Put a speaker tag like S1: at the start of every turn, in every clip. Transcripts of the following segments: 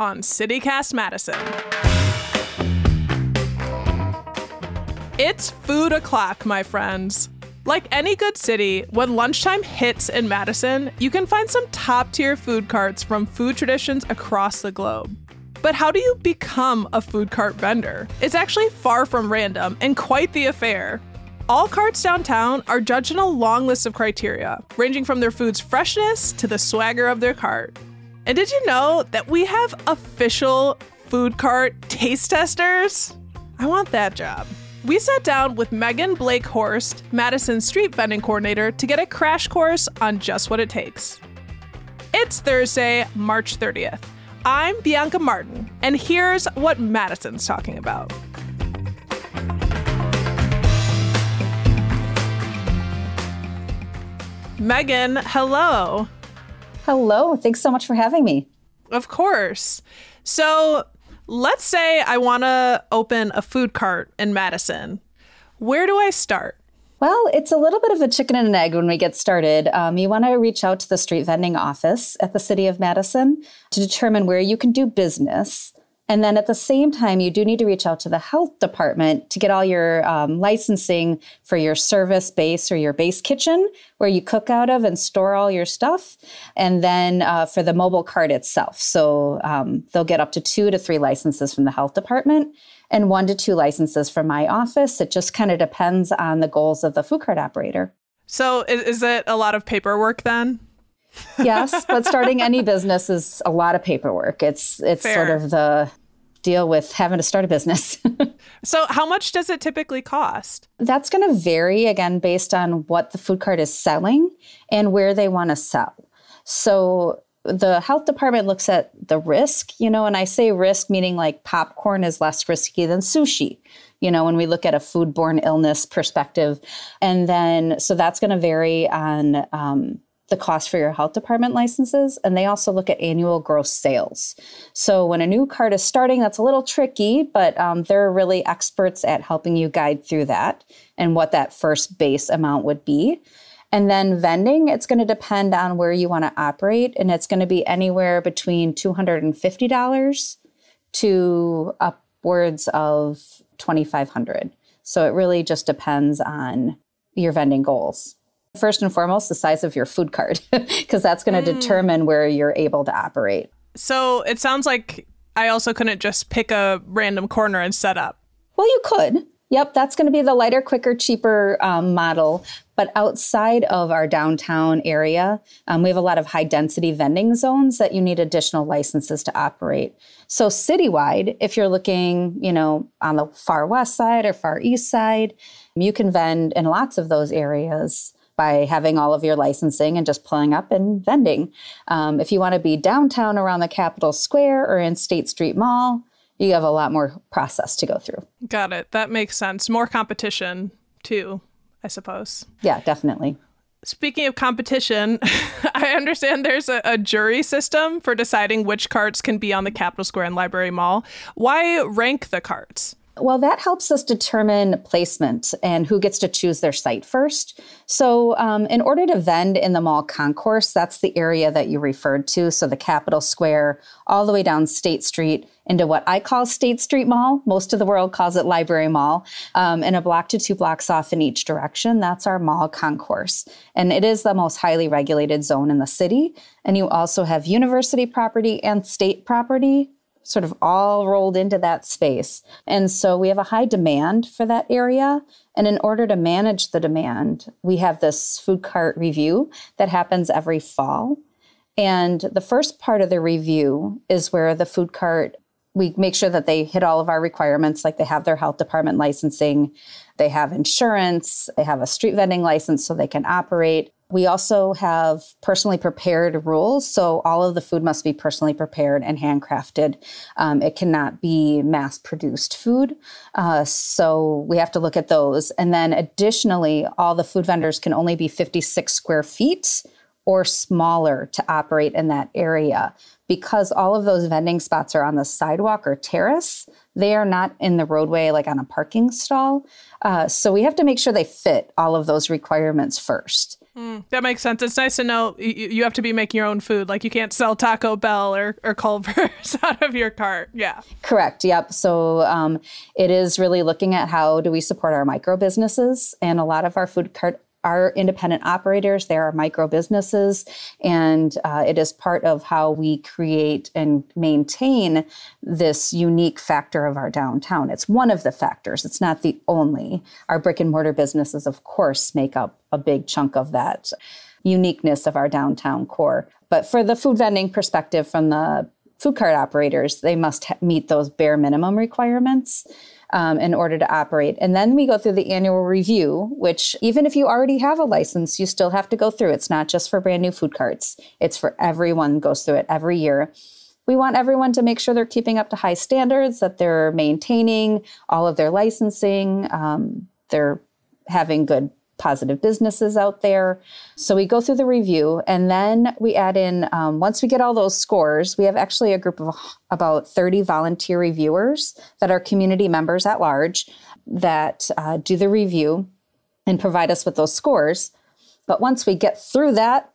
S1: On CityCast Madison. It's food o'clock, my friends. Like any good city, when lunchtime hits in Madison, you can find some top tier food carts from food traditions across the globe. But how do you become a food cart vendor? It's actually far from random and quite the affair. All carts downtown are judged on a long list of criteria, ranging from their food's freshness to the swagger of their cart. And did you know that we have official food cart taste testers? I want that job. We sat down with Meghan Blake-Horst, Madison Street Vending Coordinator, to get a crash course on just what it takes. It's Thursday, March 30th. I'm Bianca Martin, and here's what Madison's talking about. Meghan, hello.
S2: Hello. Thanks so much for having me.
S1: Of course. So, let's say I want to open a food cart in Madison. Where do I start?
S2: Well, it's a little bit of a chicken and an egg when we get started. Um, you want to reach out to the street vending office at the City of Madison to determine where you can do business. And then at the same time, you do need to reach out to the health department to get all your um, licensing for your service base or your base kitchen, where you cook out of and store all your stuff. And then uh, for the mobile cart itself. So um, they'll get up to two to three licenses from the health department and one to two licenses from my office. It just kind of depends on the goals of the food cart operator.
S1: So is, is it a lot of paperwork then?
S2: yes, but starting any business is a lot of paperwork. It's it's Fair. sort of the deal with having to start a business.
S1: so, how much does it typically cost?
S2: That's going to vary again based on what the food cart is selling and where they want to sell. So, the health department looks at the risk, you know, and I say risk meaning like popcorn is less risky than sushi, you know, when we look at a foodborne illness perspective. And then, so that's going to vary on, um, the cost for your health department licenses, and they also look at annual gross sales. So when a new cart is starting, that's a little tricky, but um, they're really experts at helping you guide through that and what that first base amount would be. And then vending, it's going to depend on where you want to operate, and it's going to be anywhere between $250 to upwards of 2500 So it really just depends on your vending goals. First and foremost, the size of your food cart, because that's going to mm. determine where you're able to operate.
S1: So it sounds like I also couldn't just pick a random corner and set up.
S2: Well, you could. Yep, that's going to be the lighter, quicker, cheaper um, model. But outside of our downtown area, um, we have a lot of high density vending zones that you need additional licenses to operate. So citywide, if you're looking, you know, on the far west side or far east side, you can vend in lots of those areas by having all of your licensing and just pulling up and vending. Um, if you want to be downtown around the Capitol Square or in State Street Mall, you have a lot more process to go through.
S1: Got it. That makes sense. More competition, too, I suppose.
S2: Yeah, definitely.
S1: Speaking of competition, I understand there's a, a, jury system for deciding which carts can be on the Capitol Square and Library Mall. Why rank the carts?
S2: Well, that helps us determine placement and who gets to choose their site first. So, um, in order to vend in the mall concourse, that's the area that you referred to. So, the Capitol Square, all the way down State Street into what I call State Street Mall. Most of the world calls it Library Mall, um, and a block to two blocks off in each direction. That's our mall concourse. And it is the most highly regulated zone in the city. And you also have university property and state property sort of all rolled into that space. And so we have a high demand for that area. And in order to manage the demand, we have this food cart review that happens every fall. And the first part of the review is where the food cart, we make sure that they hit all of our requirements, like they have their health department licensing, they have insurance, they have a street vending license so they can operate. We also have personally prepared rules. So all of the food must be personally prepared and handcrafted. Um, it cannot be mass produced food. Uh, so we have to look at those. And then additionally, all the food vendors can only be 56 square feet or smaller to operate in that area because all of those vending spots are on the sidewalk or terrace. They are not in the roadway, like on a parking stall. Uh, so we have to make sure they fit all of those requirements first.
S1: That makes sense. It's nice to know you, you, have to be making your own food. Like you can't sell Taco Bell or, or Culver's out of your cart. Yeah.
S2: Correct. Yep. So um, it is really looking at how do we support our micro businesses. And a lot of our food cart are independent operators, they are micro businesses, and uh, it is part of how we create and maintain this unique factor of our downtown. It's one of the factors, it's not the only. Our brick and mortar businesses, of course, make up a big chunk of that uniqueness of our downtown core. But for the food vending perspective from the food cart operators, they must ha- meet those bare minimum requirements um, in order to operate. And then we go through the annual review, which even if you already have a license, you still have to go through. It's not just for brand new food carts, it's for everyone goes through it every year. We want everyone to make sure they're keeping up to high standards, that they're maintaining all of their licensing, um, they're having good positive businesses out there. So we go through the review and then we add in, um, once we get all those scores, we have actually a group of about 30 volunteer reviewers that are community members at large that uh, do the review and provide us with those scores. But once we get through that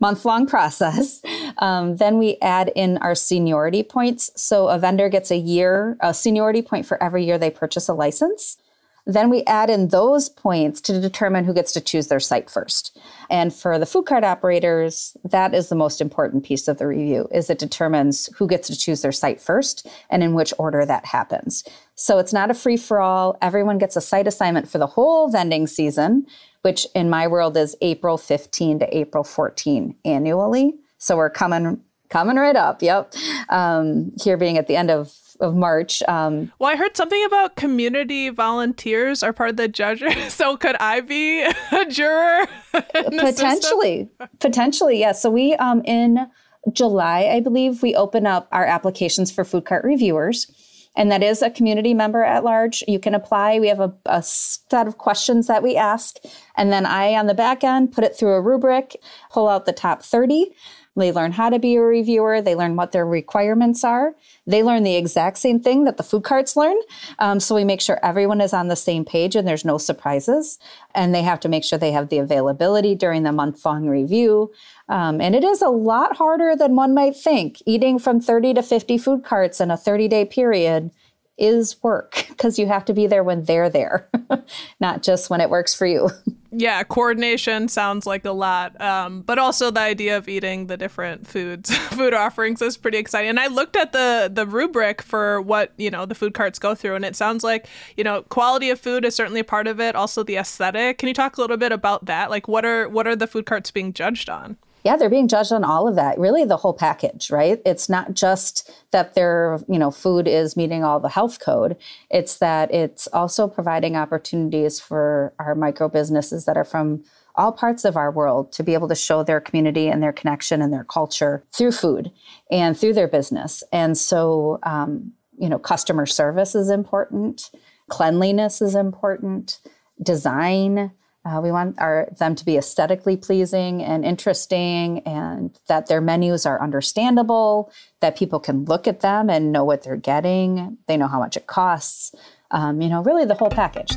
S2: month long process, um, then we add in our seniority points. So a vendor gets a year, a seniority point for every year they purchase a license. Then we add in those points to determine who gets to choose their site first. And for the food cart operators, that is the most important piece of the review is it determines who gets to choose their site first and in which order that happens. So it's not a free for all. Everyone gets a site assignment for the whole vending season, which in my world is April 15 to April 14 annually. So we're coming coming right up. Yep. Um, here being at the end of of March. Um,
S1: well, I heard something about community volunteers are part of the judges. So could I be a juror?
S2: potentially, potentially, yes. So we um, in July, I believe, we open up our applications for food cart reviewers. And that is a community member at large. You can apply. We have a, a, set of questions that we ask. And then I, on the back end, put it through a rubric, pull out the top 30. They learn how to be a reviewer. They learn what their requirements are. They learn the exact same thing that the food carts learn. Um, so we make sure everyone is on the same page and there's no surprises. And they have to make sure they have the availability during the month long review. Um, and it is a lot harder than one might think. Eating from 30 to 50 food carts in a 30 day period is work because you have to be there when they're there, not just when it works for you.
S1: yeah, coordination sounds like a lot. Um, but also the idea of eating the different foods, food offerings is pretty exciting. And I looked at the the rubric for what you know the food carts go through, and it sounds like you know quality of food is certainly a part of it. Also the aesthetic. Can you talk a little bit about that? Like what are what are the food carts being judged on?
S2: Yeah, they're being judged on all of that, really the whole package, right? It's not just that their, you know, food is meeting all the health code. It's that it's also providing opportunities for our micro businesses that are from all parts of our world to be able to show their community and their connection and their culture through food and through their business. And so, um, you know, customer service is important, cleanliness is important, design, uh, we want our, them to be aesthetically pleasing and interesting, and that their menus are understandable, that people can look at them and know what they're getting. They know how much it costs. Um, you know, really the whole package.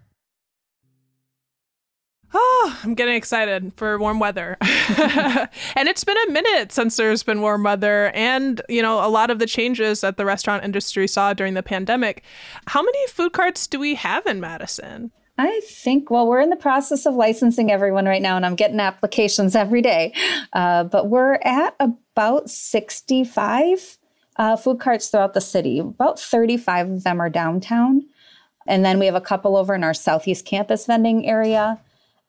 S1: I'm getting excited for warm weather. and it's been a minute since there's been warm weather and, you know, a lot of the changes that the restaurant industry saw during the pandemic. How many food carts do we have in Madison?
S2: I think, well, we're in the process of licensing everyone right now, and I'm getting applications every day. Uh, but we're at about 65 uh, food carts throughout the city. About 35 of them are downtown. And then we have a couple over in our Southeast Campus vending area.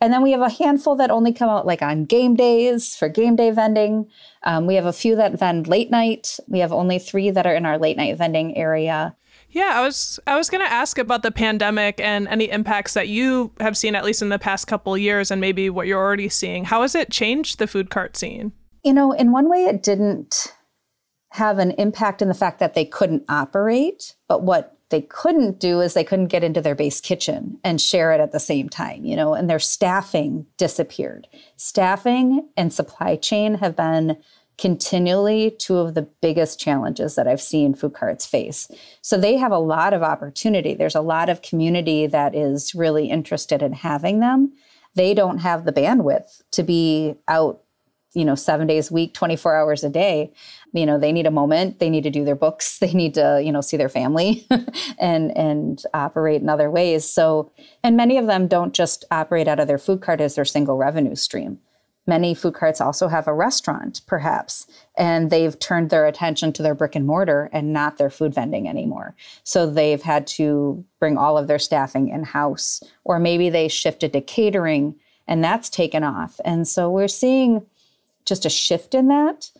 S2: And then we have a handful that only come out like on game days for game day vending. Um, we have a few that vend late night. We have only three that are in our late night vending area.
S1: Yeah, I was I was going to ask about the pandemic and any impacts that you have seen at least in the past couple years and maybe what you're already seeing. How has it changed the food cart scene?
S2: You know, in one way it didn't have an impact in the fact that they couldn't operate, but what they couldn't do is they couldn't get into their base kitchen and share it at the same time, you know, and their staffing disappeared. Staffing and supply chain have been continually two of the biggest challenges that I've seen food carts face. So they have a lot of opportunity. There's a lot of community that is really interested in having them. They don't have the bandwidth to be out you know, seven days a week, 24 hours a day. You know, they need a moment. They need to do their books. They need to, you know, see their family and and operate in other ways. So, and many of them don't just operate out of their food cart as their single revenue stream. Many food carts also have a restaurant, perhaps, and they've turned their attention to their brick and mortar and not their food vending anymore. So they've had to bring all of their staffing in house, or maybe they shifted to catering and that's taken off. And so we're seeing just a shift in that.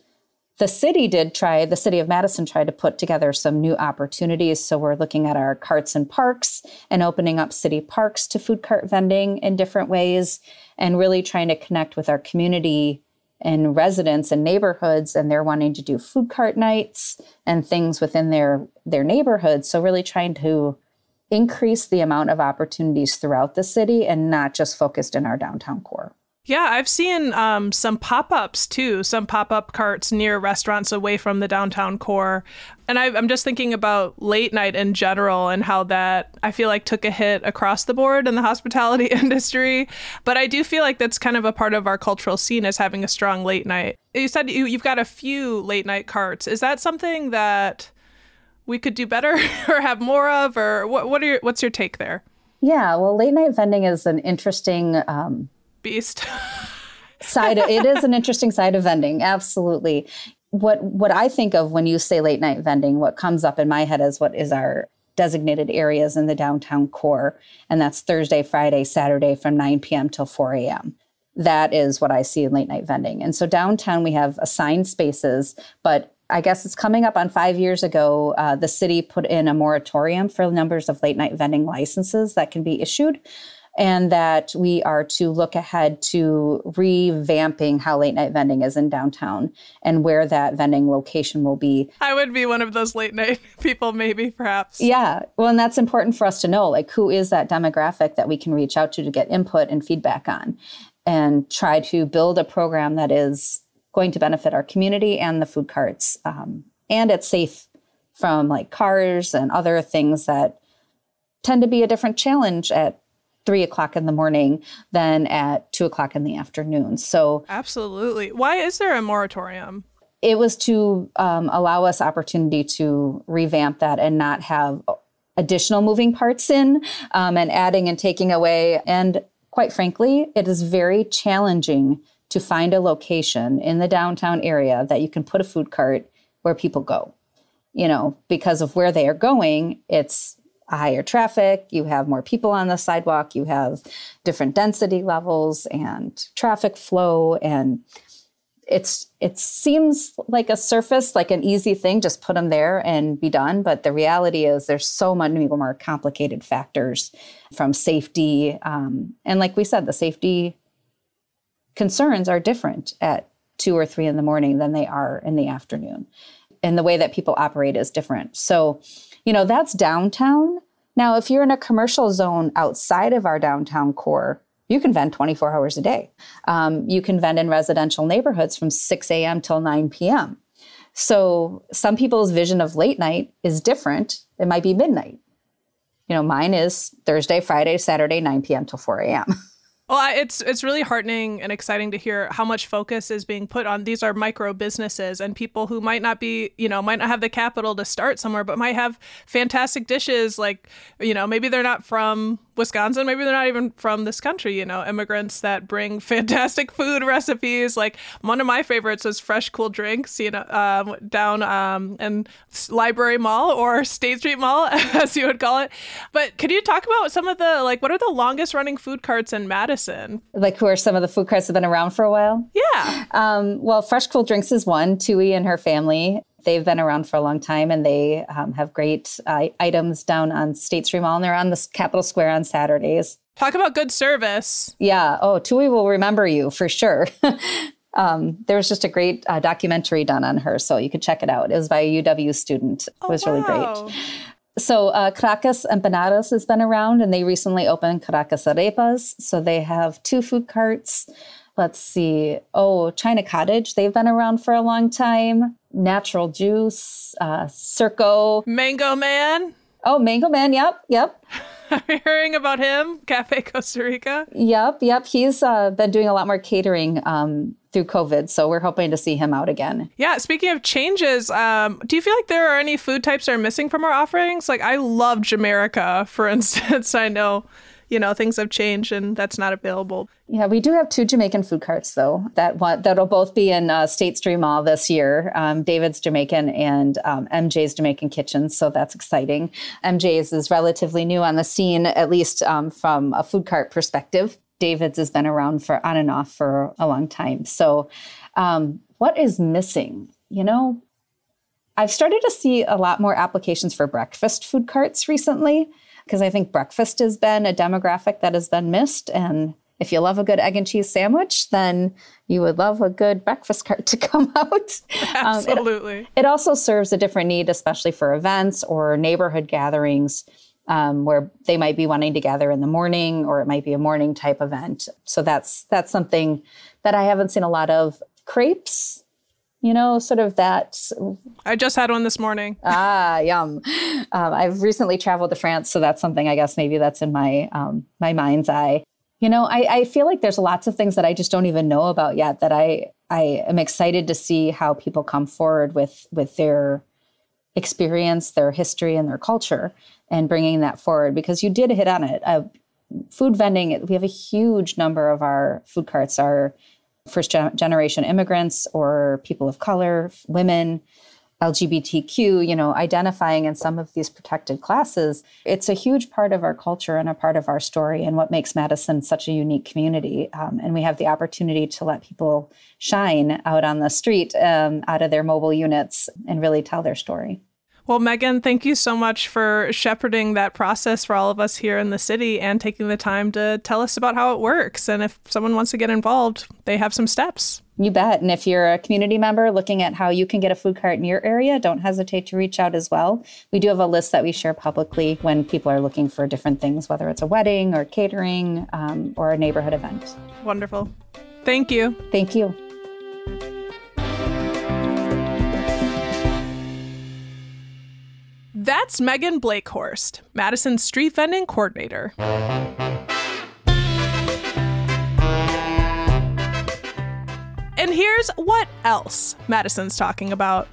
S2: The city did try, the city of Madison tried to put together some new opportunities. So we're looking at our carts and parks and opening up city parks to food cart vending in different ways and really trying to connect with our community and residents and neighborhoods and they're wanting to do food cart nights and things within their their neighborhoods so really trying to increase the amount of opportunities throughout the city and not just focused in our downtown core
S1: yeah, I've seen um, some pop ups too, some pop up carts near restaurants away from the downtown core. And I, am just thinking about late night in general and how that I feel like took a hit across the board in the hospitality industry. But I do feel like that's kind of a part of our cultural scene as having a strong late night. You said you, you've got a few late night carts. Is that something that we could do better or have more of? Or what, what are your, what's your take there?
S2: Yeah, well, late night vending is an interesting. Um,
S1: beast.
S2: side of, it is an interesting side of vending absolutely what what i think of when you say late night vending what comes up in my head is what is our designated areas in the downtown core and that's thursday friday saturday from 9 p.m till 4 a.m that is what i see in late night vending and so downtown we have assigned spaces but I guess it's coming up on five years ago. Uh, the city put in a moratorium for numbers of late night vending licenses that can be issued and that we are to look ahead to revamping how late night vending is in downtown and where that vending location will be.
S1: I would be one of those late night people, maybe, perhaps.
S2: Yeah. Well, and that's important for us to know like, who is that demographic that we can reach out to to get input and feedback on and try to build a program that is going to benefit our community and the food carts. Um, and it's safe from like cars and other things that tend to be a different challenge at three o'clock in the morning than at two o'clock in the afternoon. So,
S1: absolutely. Why is there a moratorium?
S2: It was to um, allow us opportunity to revamp that and not have additional moving parts in um, and adding and taking away. And quite frankly, it is very challenging to find a location in the downtown area that you can put a food cart where people go. You know, because of where they are going, it's higher traffic, you have more people on the sidewalk, you have different density levels and traffic flow and it's it seems like a surface like an easy thing just put them there and be done. But the reality is there's so many more complicated factors from safety um, and like we said the safety concerns are different at two or three in the morning than they are in the afternoon. And the way that people operate is different. So you know, that's downtown. Now, if you're in a commercial zone outside of our downtown core, you can vend 24 hours a day. Um, you can vend in residential neighborhoods from 6 a.m. till 9 p.m. So some people's vision of late night is different. It might be midnight. You know, mine is Thursday, Friday, Saturday, 9 p.m. till 4 a.m.
S1: Well, it's it's really heartening and exciting to hear how much focus is being put on these are micro businesses and people who might not be, you know, might not have the capital to start somewhere, but might have fantastic dishes like, you know, maybe they're not from Wisconsin, maybe they're not even from this country, you know, immigrants that bring fantastic food recipes. Like one of my favorites is fresh cool drinks, you know, um, down um, in Library Mall or State Street Mall, as you would call it. But could you talk about some of the, like, what are the longest running food carts in Madison?
S2: Like, who are some of the food carts that have been around for a while?
S1: Yeah.
S2: Um, well, Fresh Cool Drinks is one. Tui and her family They've been around for a long time and they um, have great uh, items down on State Street Mall and they're on the Capitol Square on Saturdays.
S1: Talk about good service.
S2: Yeah. Oh, Tui will remember you for sure. um, there was just a great uh, documentary done on her, so you could check it out. It was by a UW student. It was oh, wow. really great. So uh, Caracas Empanadas has been around, and they recently opened Caracas Arepas. So they have two food carts. Let's see. Oh, China Cottage. They've been around for a long time. Natural Juice, uh, Circo.
S1: Mango Man.
S2: Oh, Mango Man. Yep, yep.
S1: Are you hearing about him? Cafe Costa Rica.
S2: Yep, yep. He's uh, been doing a lot more catering um, through COVID, so we're hoping to see him out again.
S1: Yeah. Speaking of changes, um, do you feel like there are any food types that are missing from our offerings? Like I love Jamerica, for instance. I know you know things have changed and that's not available.
S2: Yeah, we do have two Jamaican food carts though that want, that'll both be in uh, State Street Mall this year. Um, David's Jamaican and um, MJ's Jamaican Kitchen, so that's exciting. MJ's is relatively new on the scene, at least um, from a food cart perspective. David's has been around for on and off for a long time. So, um, what is missing? You know, I've started to see a lot more applications for breakfast food carts recently because I think breakfast has been a demographic that has been missed. And if you love a good egg and cheese sandwich, then you would love a good breakfast cart to come out.
S1: Absolutely.
S2: Um, it, it, also serves a different need, especially for events or neighborhood gatherings. Um, where they might be wanting to gather in the morning, or it might be a morning type event. So that's that's something that I haven't seen a lot of. Crepes you know, sort of that.
S1: I just had one this morning.
S2: ah, yum. Um, I've recently traveled to France, so that's something I guess maybe that's in my um, my mind's eye. You know, I, I feel like there's lots of things that I just don't even know about yet that I I am excited to see how people come forward with with their experience, their history, and their culture, and bringing that forward because you did hit on it. Uh, food vending, we have a huge number of our food carts are first generation immigrants or people of color, women, LGBTQ, you know, identifying in some of these protected classes, it's a huge part of our culture and a part of our story and what makes Madison such a unique community. Um, and we have the opportunity to let people shine out on the street, um, out of their mobile units, and really tell their story.
S1: Well, Meghan, thank you so much for shepherding that process for all of us here in the city and taking the time to tell us about how it works. And if someone wants to get involved, they have some steps.
S2: You bet. And if you're a community member looking at how you can get a food cart in your area, don't hesitate to reach out as well. We do have a list that we share publicly when people are looking for different things, whether it's a wedding or catering um, or a neighborhood event.
S1: Wonderful. Thank you.
S2: Thank you.
S1: That's Meghan Blake-Horst, Madison Street Vending Coordinator. And here's what else Madison's talking about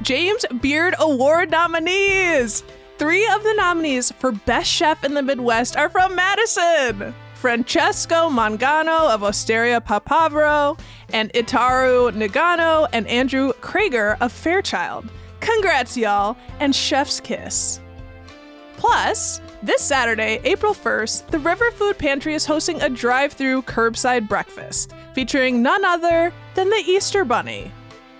S1: James Beard Award nominees. Three of the nominees for Best Chef in the Midwest are from Madison. Francesco Mangano of Osteria Papavero, and Itaru Nagano and Andrew Kroeger of Fairchild. Congrats, y'all, and chef's kiss. Plus, this Saturday, April 1st, the River Food Pantry is hosting a drive through curbside breakfast featuring none other than the Easter Bunny.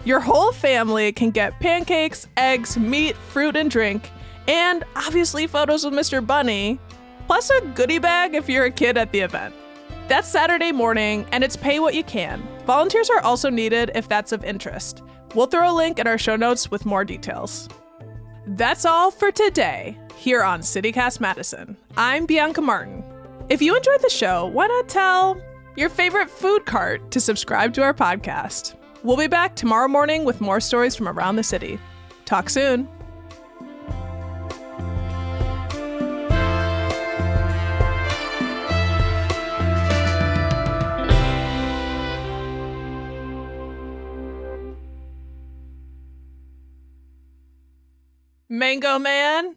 S1: Your whole family can get pancakes, eggs, meat, fruit, and drink, and obviously photos with Mr. Bunny, plus a goodie bag if you're a kid at the event. That's Saturday morning, and it's pay what you can. Volunteers are also needed if that's of interest. We'll throw a link in our show notes with more details. That's all for today here on CityCast Madison. I'm Bianca Martin. If you enjoyed the show, why not tell your favorite food cart to subscribe to our podcast? We'll be back tomorrow morning with more stories from around the city. Talk soon. Mango Man.